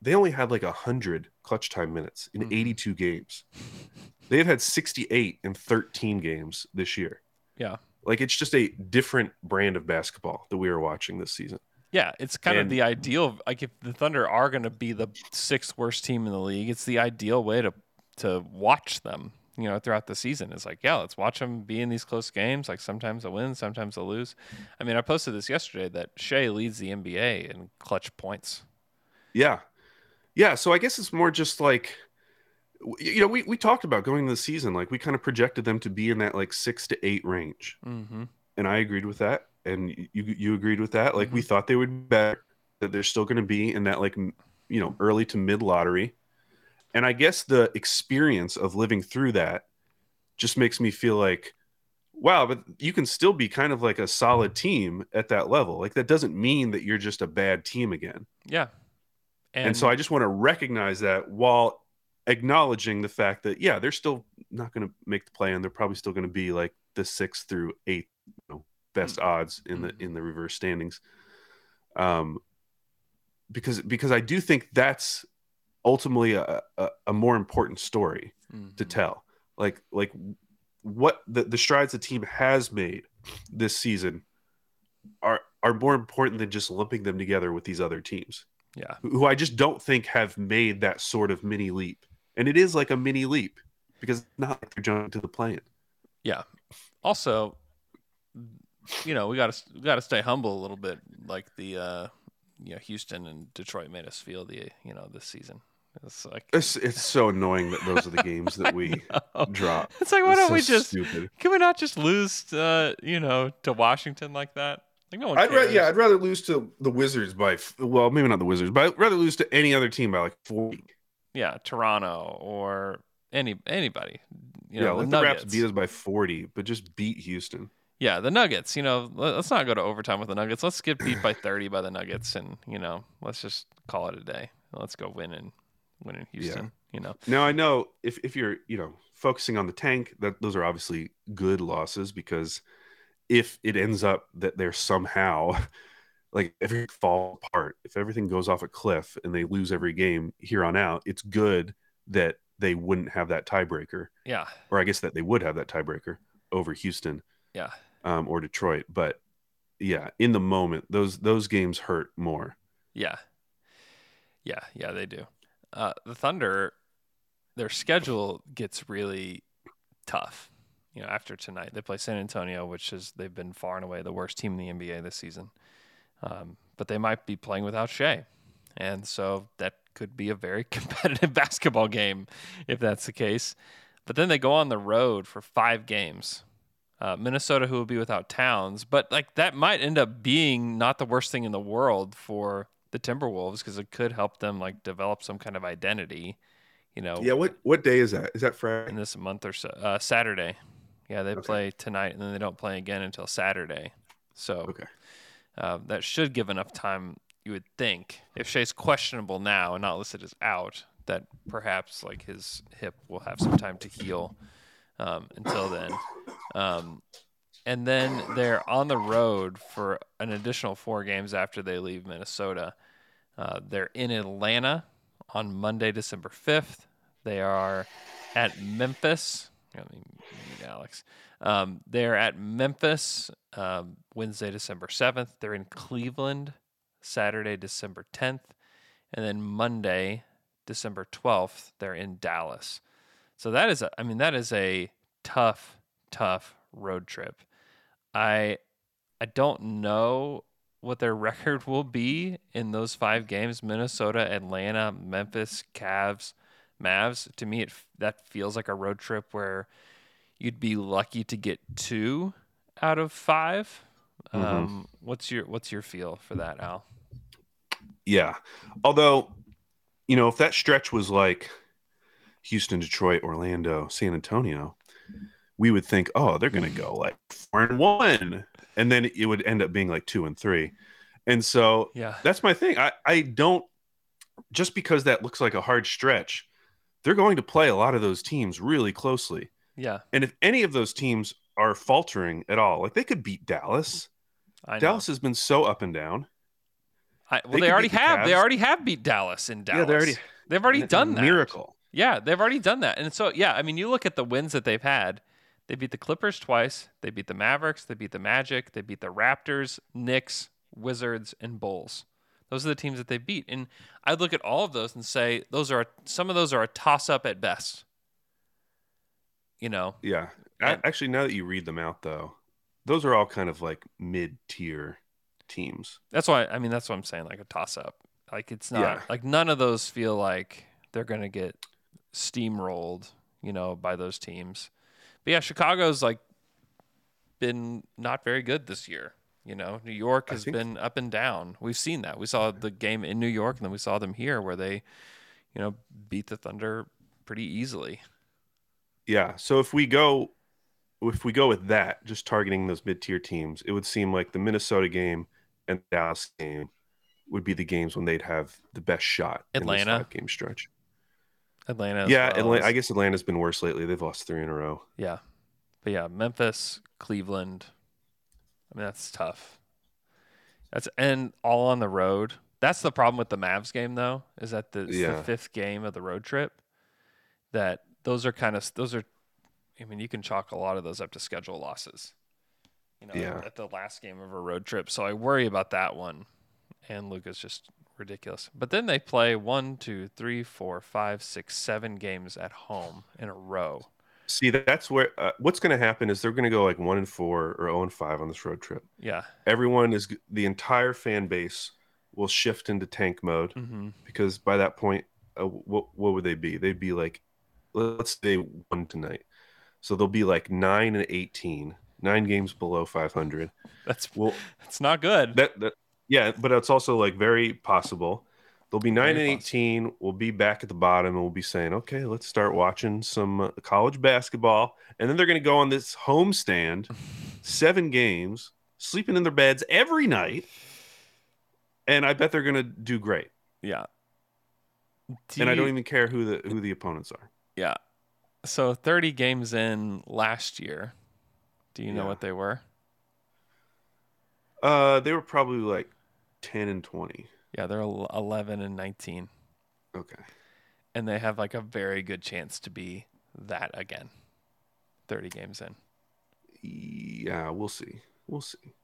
they only had like 100 clutch time minutes in Mhm. 82 games. They've had 68 in 13 games this year. Yeah. Like it's just a different brand of basketball that we are watching this season. Yeah, it's kind of the ideal. Like if the Thunder are going to be the sixth worst team in the league, it's the ideal way to to watch them. You know, throughout the season, it's like, yeah, let's watch them be in these close games. Like sometimes they'll win, sometimes they'll lose. I mean, I posted this yesterday that Shai leads the NBA in clutch points. Yeah. Yeah. So I guess it's more just like, you know, we, we talked about going into the season, like we kind of projected them to be in that like six to eight range. Mm-hmm. And I agreed with that. And you, you agreed with that. Like we thought they would be better, that they're still going to be in that like, you know, early to mid lottery. And I guess the experience of living through that just makes me feel like, wow, but you can still be kind of like a solid team at that level. Like that doesn't mean that you're just a bad team again. Yeah, And, so I just want to recognize that while acknowledging the fact that yeah, they're still not going to make the play, and they're probably still going to be like the sixth through eighth, you know, best odds in the in the reverse standings. Um, because because I do think that's ultimately a, a, a more important story to tell. Like like what the, the strides the team has made this season are are more important than just lumping them together with these other teams yeah, who I just don't think have made that sort of mini leap. And it is like a mini leap because it's not like they're jumping to the plane. yeah. Also, you know, we got to we got to stay humble a little bit, like the uh, you know Houston and Detroit made us feel the you know this season. It's like It's, it's so annoying that those are the games that we drop. It's like, why It's don't so we just stupid. can we not just lose, uh, you know, to Washington like that? Like no one I'd rather, yeah, I'd rather lose to the Wizards by well, maybe not the Wizards, but I'd rather lose to any other team by like forty. yeah, Toronto or any anybody. You yeah, know, let the the Raps beat us by forty, but just beat Houston. Yeah, the Nuggets. You know, let- let's not go to overtime with the Nuggets. Let's get beat by thirty by the Nuggets, and you know, let's just call it a day. Let's go win in win in Houston. You know, Now I know if, if you're you know focusing on the tank, that those are obviously good losses because if it ends up that they're somehow like if everything fall apart, if everything goes off a cliff and they lose every game here on out, it's good that they wouldn't have that tiebreaker, yeah, or I guess that they would have that tiebreaker over Houston yeah, um, or Detroit. But yeah, in the moment, those those games hurt more. yeah, yeah, yeah. They do. Uh, the Thunder, their schedule gets really tough. You know, after tonight, they play San Antonio, which is they've been far and away the worst team in the NBA this season. Um, but they might be playing without Shai, and so that could be a very competitive basketball game if that's the case. But then they go on the road for five games. Uh, Minnesota, who will be without Towns, but like that might end up being not the worst thing in the world for the Timberwolves because it could help them like develop some kind of identity. You know, Yeah, what what day is that? Is that in Friday? this month or so, uh, Saturday. Yeah, they Okay. play tonight and then they don't play again until Saturday. So Okay. uh, that should give enough time, you would think. If Shai's questionable now and not listed as out, that perhaps like his hip will have some time to heal um, until then. Um, and then they're on the road for an additional four games after they leave Minnesota. Uh, they're in Atlanta on Monday, December 5th. They are at Memphis. I mean, Alex. Um, they're at Memphis um, Wednesday, December 7th. They're in Cleveland Saturday, December 10th. And then Monday, December 12th, they're in Dallas. So that is, a, I mean, that is a tough, tough road trip. I, I don't know what their record will be in those five games: Minnesota, Atlanta, Memphis, Cavs, Mavs. To me, it that feels like a road trip where you'd be lucky to get two out of 5 Um, what's your what's your feel for that, Al? Yeah. Although, you know, if that stretch was like Houston, Detroit, Orlando, San Antonio, we would think, oh, they're going to go like four and one. And then it would end up being like two and three. And so Yeah, that's my thing. I, I don't, just because that looks like a hard stretch, they're going to play a lot of those teams really closely. yeah, And if any of those teams are faltering at all, like they could beat Dallas. Dallas has been so up and down. I, well, they they, already the have. They already have beat Dallas in Dallas. Yeah, they already They've already done that. Miracle. Yeah, they've already done that. And so, yeah, I mean, you look at the wins that they've had. They beat the Clippers twice. They beat the Mavericks. They beat the Magic. They beat the Raptors, Knicks, Wizards, and Bulls. Those are the teams that they beat. And I look at all of those and say those are some of those are a toss up at best. You know, Yeah. And- Actually, now that you read them out, though, those are all kind of like mid tier teams. that's why I mean that's what I'm saying, like a toss up. Like it's not Yeah. like none of those feel like they're gonna get steamrolled, you know, by those teams. But yeah, Chicago's like been not very good this year. You know, New York has been up and down. We've seen that. We saw the game in New York, and then we saw them here, where they, you know, beat the Thunder pretty easily. Yeah. So if we go, if we go with that, just targeting those mid tier teams, it would seem like the Minnesota game and the Dallas game would be the games when they'd have the best shot. Atlanta? game stretch. Atlanta, yeah. well Atlanta, I guess Atlanta's been worse lately. They've lost three in a row. Yeah. But yeah, Memphis, Cleveland. I mean, that's tough. That's and all on the road. That's the problem with the Mavs game though, is that the, Yeah. the fifth game of the road trip. That those are kind of those are I mean, you can chalk a lot of those up to schedule losses. You know, Yeah. at the last game of a road trip. So I worry about that one. And Luka's just ridiculous. But then they play one, two, three, four, five, six, seven games at home in a row. See, that's where uh, what's going to happen is they're going to go like one and four or zero and five on this road trip. Yeah. Everyone is the entire fan base will shift into tank mode. Mm-hmm. because by that point, uh, what what would they be? They'd be like, let's say one tonight, so they'll be like nine and 18, nine games below five hundred. That's Well, that's not good. that that yeah, but it's also like very possible. They'll be nine Very and eighteen. We'll be back at the bottom, and we'll be saying, okay, let's start watching some college basketball, and then they're going to go on this homestand, seven games, sleeping in their beds every night, and I bet they're going to do great. Yeah. Do and I don't even care who the who the opponents are. Yeah. So 30 games in last year. Do you know what they were? Uh, they were probably like ten and twenty. Yeah, they're 11 and 19. Okay. And they have like a very good chance to be that again. 30 games in. Yeah, we'll see. We'll see.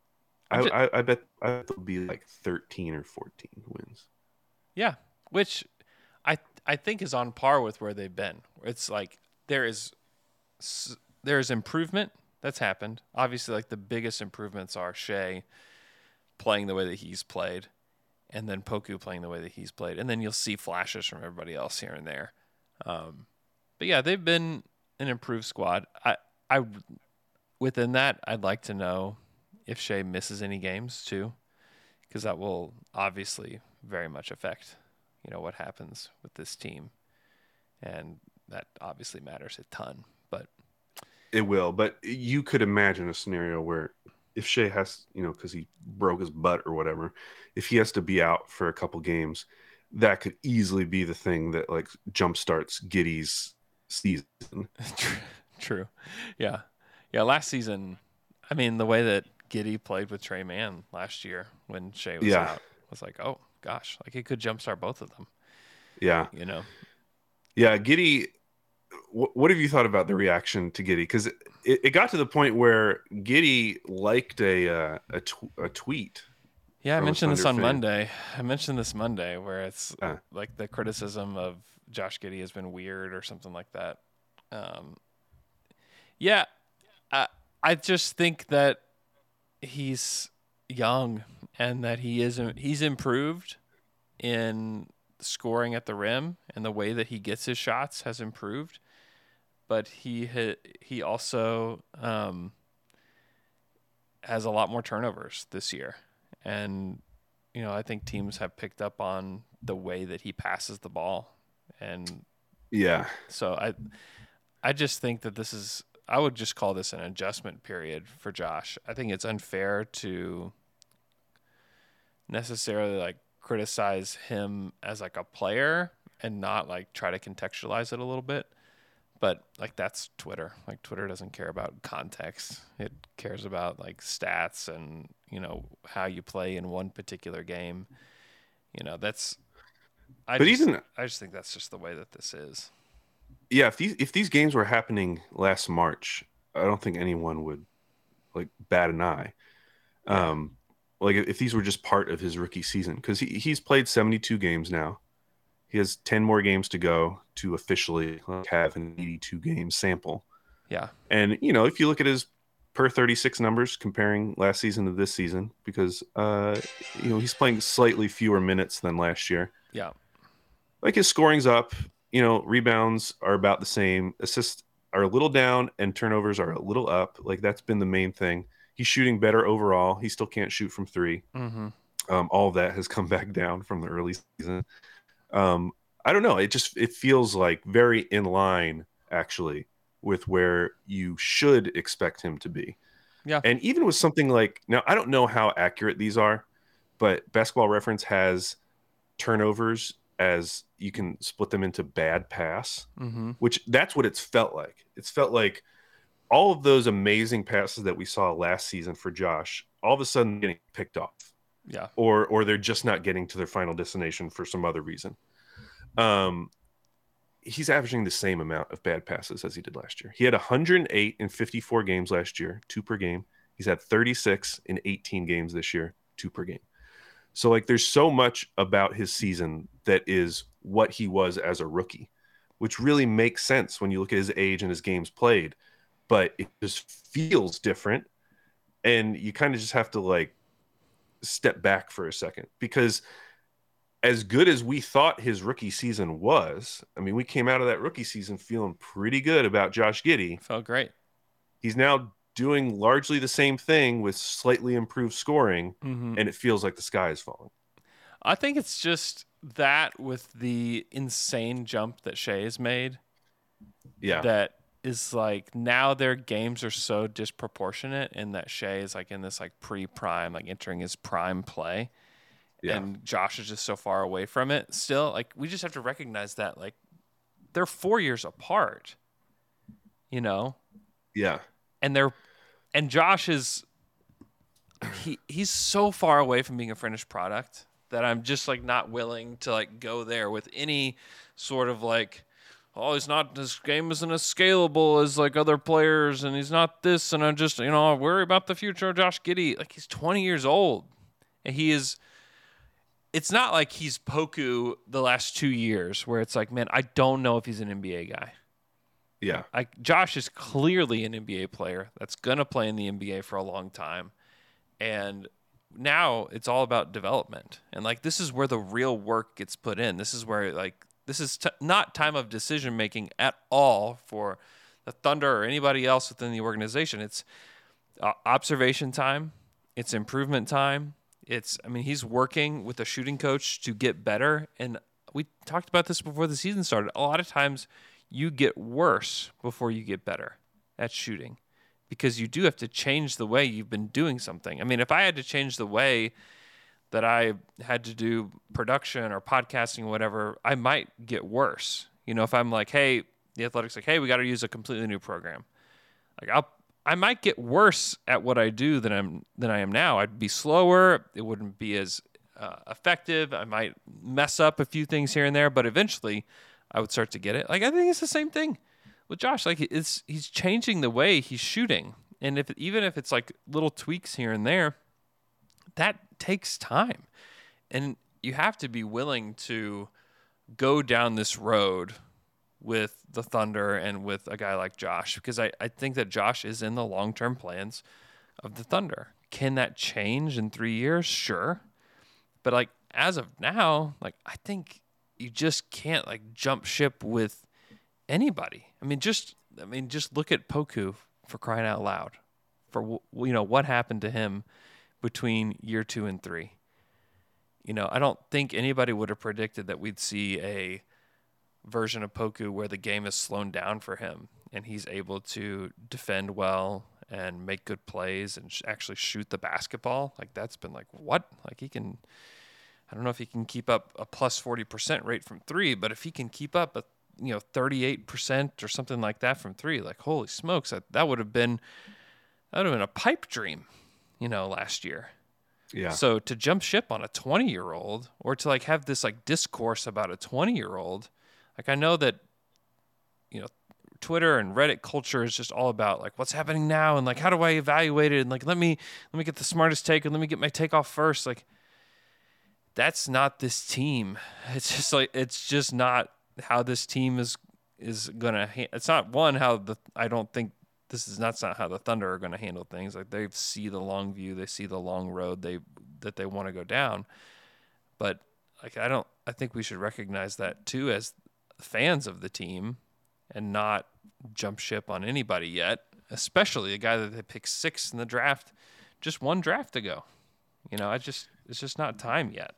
I, I, I bet I bet they'll be like thirteen or fourteen wins. Yeah, which I I think is on par with where they've been. It's like there is there is improvement that's happened. Obviously, like the biggest improvements are Shai playing the way that he's played, and then Poku playing the way that he's played, and then you'll see flashes from everybody else here and there. Um, but yeah, they've been an improved squad. I I within that, I'd like to know if Shai misses any games too, because that will obviously very much affect you know what happens with this team, and that obviously matters a ton. But It will, but you could imagine a scenario where if Shai has, you know, because he broke his butt or whatever, if he has to be out for a couple games, that could easily be the thing that like jumpstarts Giddey's season. True. Yeah. Yeah. Last season, I mean, the way that Giddey played with Tre Mann last year when Shai was Yeah. out was like, oh gosh, like he could jumpstart both of them. Yeah, You know. yeah. Giddey, wh- what have you thought about the reaction to Giddey? Because it, it got to the point where Giddey liked a uh, a, tw- a tweet. Yeah, I mentioned this on. Monday. I mentioned this Monday where it's Uh. like the criticism of Josh Giddey has been weird or something like that. Um, yeah, I I just think that he's young and that he is he's improved in scoring at the rim and the way that he gets his shots has improved, but he ha- he also um, has a lot more turnovers this year and you know I think teams have picked up on the way that he passes the ball, and Yeah, so I I just think that this is I would just call this an adjustment period for Josh. I think it's unfair to necessarily like criticize him as like a player and not like try to contextualize it a little bit. But like that's Twitter. Like Twitter doesn't care about context. It cares about like stats and you know how you play in one particular game. You know that's. I But just, even- I just think that's just the way that this is. yeah. If these if these games were happening last March, I don't think anyone would like bat an eye. Um, like if these were just part of his rookie season, because he, he's played seventy two games now. He has ten more games to go to officially have an eighty two game sample. Yeah. And you know, if you look at his per 36 numbers comparing last season to this season, because uh, you know he's playing slightly fewer minutes than last year. Yeah. Like his scoring's up, you know, rebounds are about the same, assists are a little down, and turnovers are a little up. Like that's been the main thing. He's shooting better overall. He still can't shoot from three. Mm-hmm. Um, all of that has come back down from the early season. Um, I don't know. It just it feels like very in line actually with where you should expect him to be. Yeah. And even with something like now, I don't know how accurate these are, but Basketball Reference has turnovers as you can split them into bad pass, Mm-hmm. which that's what it's felt like. It's felt like all of those amazing passes that we saw last season for Josh, all of a sudden getting picked off Yeah. or or they're just not getting to their final destination for some other reason. Um, he's averaging the same amount of bad passes as he did last year. He had 108 in 54 games last year, two per game. He's had 36 in 18 games this year, two per game. So like, there's so much about his season that is what he was as a rookie, which really makes sense when you look at his age and his games played. But it just feels different, and you kind of just have to like step back for a second because as good as we thought his rookie season was, I mean, we came out of that rookie season feeling pretty good about Josh Giddey. Felt great. He's now doing largely the same thing with slightly improved scoring, Mm-hmm. and it feels like the sky is falling. I think it's just that with the insane jump that Shai has made Yeah. that is like now their games are so disproportionate in that Shai is like in this like pre-prime, like entering his prime play. Yeah. And Josh is just so far away from it. Still, like we just have to recognize that like they're four years apart. You know? yeah. and they're and Josh is he he's so far away from being a finished product that I'm just like not willing to like go there with any sort of like oh he's not this game isn't as scalable as like other players and he's not this and I'm just you know I worry about the future of Josh Giddey like he's 20 years old and he is it's not like he's Poku the last 2 years where it's like man I don't know if he's an NBA guy Yeah. like Josh is clearly an NBA player that's gonna play in the NBA for a long time, and now it's all about development. And like this is where the real work gets put in. This is where like this is t- not time of decision making at all for the Thunder or anybody else within the organization. It's uh, observation time. It's improvement time. It's I mean he's working with a shooting coach to get better and we talked about this before the season started. A lot of times you get worse before you get better. at shooting because you do have to change the way you've been doing something. I mean, if I had to change the way that I had to do production or podcasting or whatever, I might get worse. You know, if I'm like, hey, the athletics like, hey, we got to use a completely new program. Like I'll I might get worse at what I do than I'm than I am now. I'd be slower. It wouldn't be as uh, effective. I might mess up a few things here and there, but eventually, I would start to get it. Like I think it's the same thing with Josh. Like it's he's changing the way he's shooting, and if even if it's like little tweaks here and there, that takes time, and you have to be willing to go down this road with the Thunder and with a guy like Josh because I, I think that Josh is in the long term plans of the Thunder. Can that change in three years? Sure. But like as of now, like I think you just can't like jump ship with anybody. I mean, just I mean, just look at Poku for crying out loud. For you know what happened to him between year two and three. You know, I don't think anybody would have predicted that we'd see a version of Poku where the game is slowed down for him and he's able to defend well and make good plays and sh- actually shoot the basketball. Like that's been like what? Like he can I don't know if he can keep up a plus 40% rate from 3, but if he can keep up a you know 38% or something like that from 3, like holy smokes, that, that would have been that would have been a pipe dream, you know, last year. Yeah. So to jump ship on a 20 year old or to like have this like discourse about a 20 year old like I know that you know Twitter and Reddit culture is just all about like what's happening now and like how do I evaluate it and like let me let me get the smartest take and let me get my take off first like that's not this team. It's just like it's just not how this team is is gonna. Ha- it's not one how the I don't think this is not, not how the Thunder are going to handle things. Like they see the long view, they see the long road they that they want to go down. But like I don't, I think we should recognize that too as fans of the team and not jump ship on anybody yet, especially a guy that they picked sixth in the draft just one draft ago. You know, I just it's just not time yet.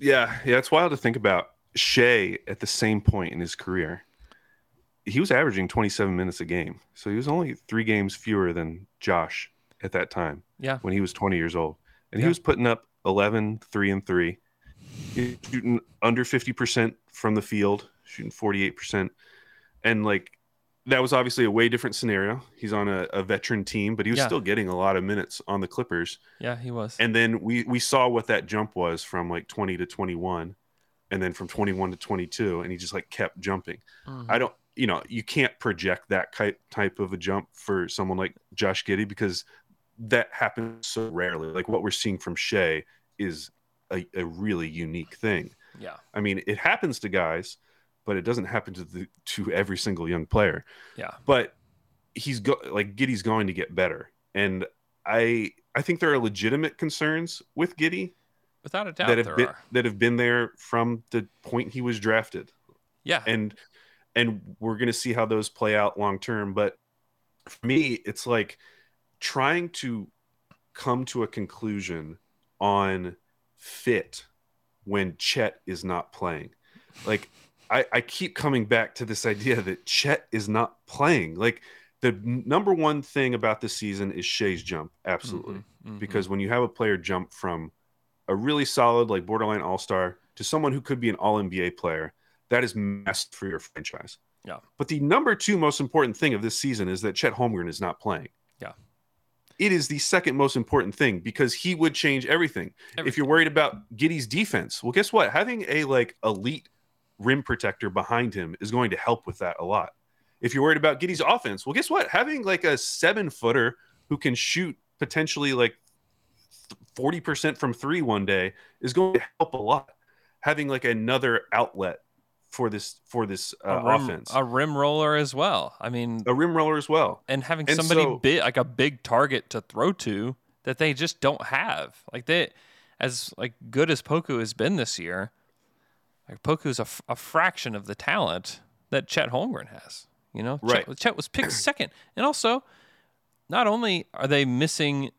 Yeah, yeah, it's wild to think about Shai at the same point in his career. He was averaging 27 minutes a game. So he was only 3 games fewer than Josh at that time. Yeah. When he was 20 years old. And Yeah. he was putting up 11, 3 and 3. He was shooting under 50% from the field, shooting 48%. And like that was obviously a way different scenario. He's on a, a veteran team, but he was Yeah. still getting a lot of minutes on the Clippers. Yeah, he was. And then we we saw what that jump was from like 20 to 21 and then from 21 to 22 and he just like kept jumping. Mhm. I don't you know, you can't project that type of a jump for someone like Josh Giddey because that happens so rarely. Like what we're seeing from Shai is a, a really unique thing. yeah. I mean, it happens to guys, but it doesn't happen to the, to every single young player Yeah. but he's go like Giddey's going to get better, and I I think there are legitimate concerns with Giddey Without a doubt that have there been are. that have been there from the point he was drafted, Yeah. and and we're gonna see how those play out long term. But for me, it's like trying to come to a conclusion on fit when Chet is not playing. Like I, I keep coming back to this idea that Chet is not playing. Like the number one thing about this season is Shai's jump, absolutely. Mhm, mhm. Because when you have a player jump from a really solid, like borderline all star, to someone who could be an all NBA player, that is messed for your franchise. Yeah. But the number two most important thing of this season is that Chet Holmgren is not playing. Yeah. It is the second most important thing because he would change everything. If you're worried about Giddey's defense, well, guess what? Having a like elite rim protector behind him is going to help with that a lot. If you're worried about Giddey's offense, well, guess what? Having like a seven footer who can shoot potentially like 40% from three one day is going to help a lot. Having like another outlet for this for this uh, a rim, offense, a rim roller as well. I mean, a rim roller as well. and having and somebody so- big, like a big target to throw to that they just don't have. Like they, as like good as Poku has been this year, like Poku's a, f- a fraction of the talent that Chet Holmgren has. You know, Right. Chet, Chet was picked second, and also, not only are they missing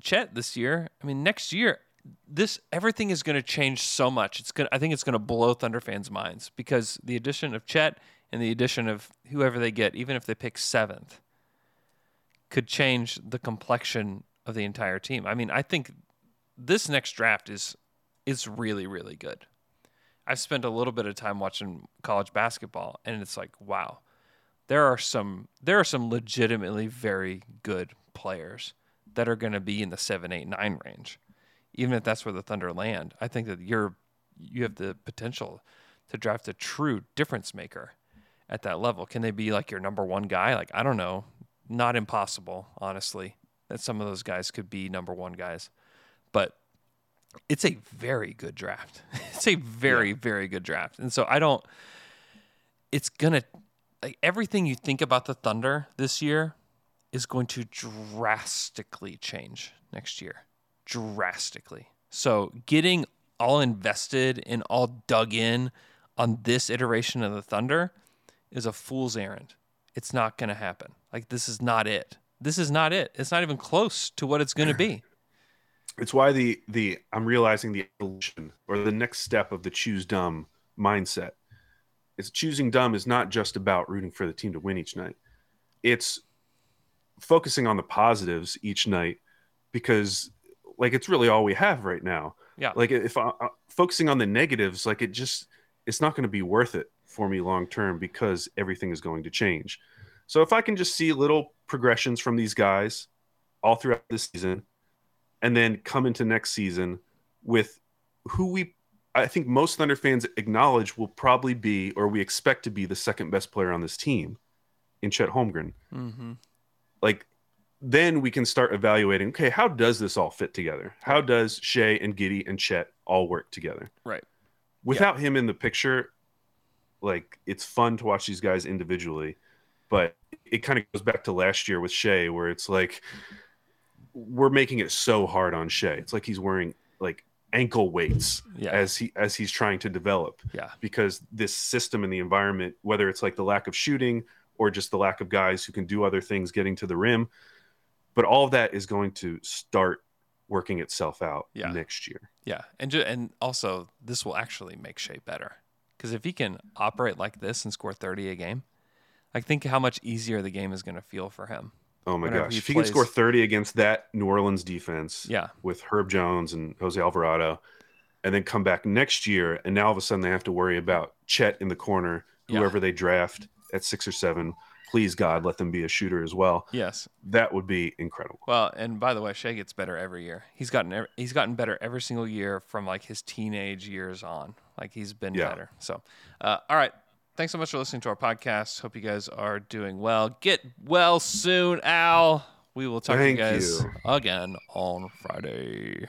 Chet this year, I mean next year. This everything is going to change so much. It's gonna. I think it's going to blow Thunder fans' minds because the addition of Chet and the addition of whoever they get, even if they pick seventh, could change the complexion of the entire team. I mean, I think this next draft is is really really good. I've spent a little bit of time watching college basketball and it's like, wow. There are some there are some legitimately very good players that are going to be in the 7 8 9 range. Even if that's where the Thunder land. I think that you're you have the potential to draft a true difference maker at that level. Can they be like your number one guy? Like I don't know, not impossible, honestly, that some of those guys could be number one guys, but it's a very good draft. It's a very very good draft, and so I don't. It's gonna like everything you think about the Thunder this year is going to drastically change next year, drastically. So getting all invested and all dug in on this iteration of the Thunder is a fool's errand. It's not going to happen. Like this is not it. This is not it. It's not even close to what it's going to be. It's why the the I'm realizing the evolution or the next step of the choose dumb mindset. It's choosing dumb is not just about rooting for the team to win each night. It's focusing on the positives each night because like it's really all we have right now. Yeah. Like if I, uh, focusing on the negatives, like it just it's not going to be worth it for me long term because everything is going to change. So if I can just see little progressions from these guys all throughout the season, and then come into next season with who we I think most Thunder fans acknowledge will probably be, or we expect to be, the second best player on this team in Chet Holmgren. Mm-hmm. Like, then we can start evaluating. Okay, how does this all fit together? How does Shai and Giddey and Chet all work together? Right. Without him in the picture, like it's fun to watch these guys individually, but it kind of goes back to last year with Shai, where it's like we're making it so hard on Shai. It's like he's wearing like ankle weights Yeah. as he as he's trying to develop Yeah. because this system and the environment, whether it's like the lack of shooting or just the lack of guys who can do other things getting to the rim, but all of that is going to start working itself out Yeah. next year. Yeah, and ju- and also this will actually make Shai better because if he can operate like this and score thirty a game, I think how much easier the game is going to feel for him. Oh my gosh. he If he can score 30 against that New Orleans defense Yeah, with Herb Jones and Jose Alvarado, and then come back next year, and now all of a sudden they have to worry about Chet in the corner, Yeah. whoever they draft at six or seven. Please, God, let them be a shooter as well. yes. That would be incredible. Well, and by the way, Shai gets better every year. He's gotten he's gotten better every single year from like his teenage years on. Like he's been Yeah. better. So, uh, all right. Thanks so much for listening to our podcast. Hope you guys are doing well. Get well soon, Al. We will talk Thank to you guys you. again on Friday.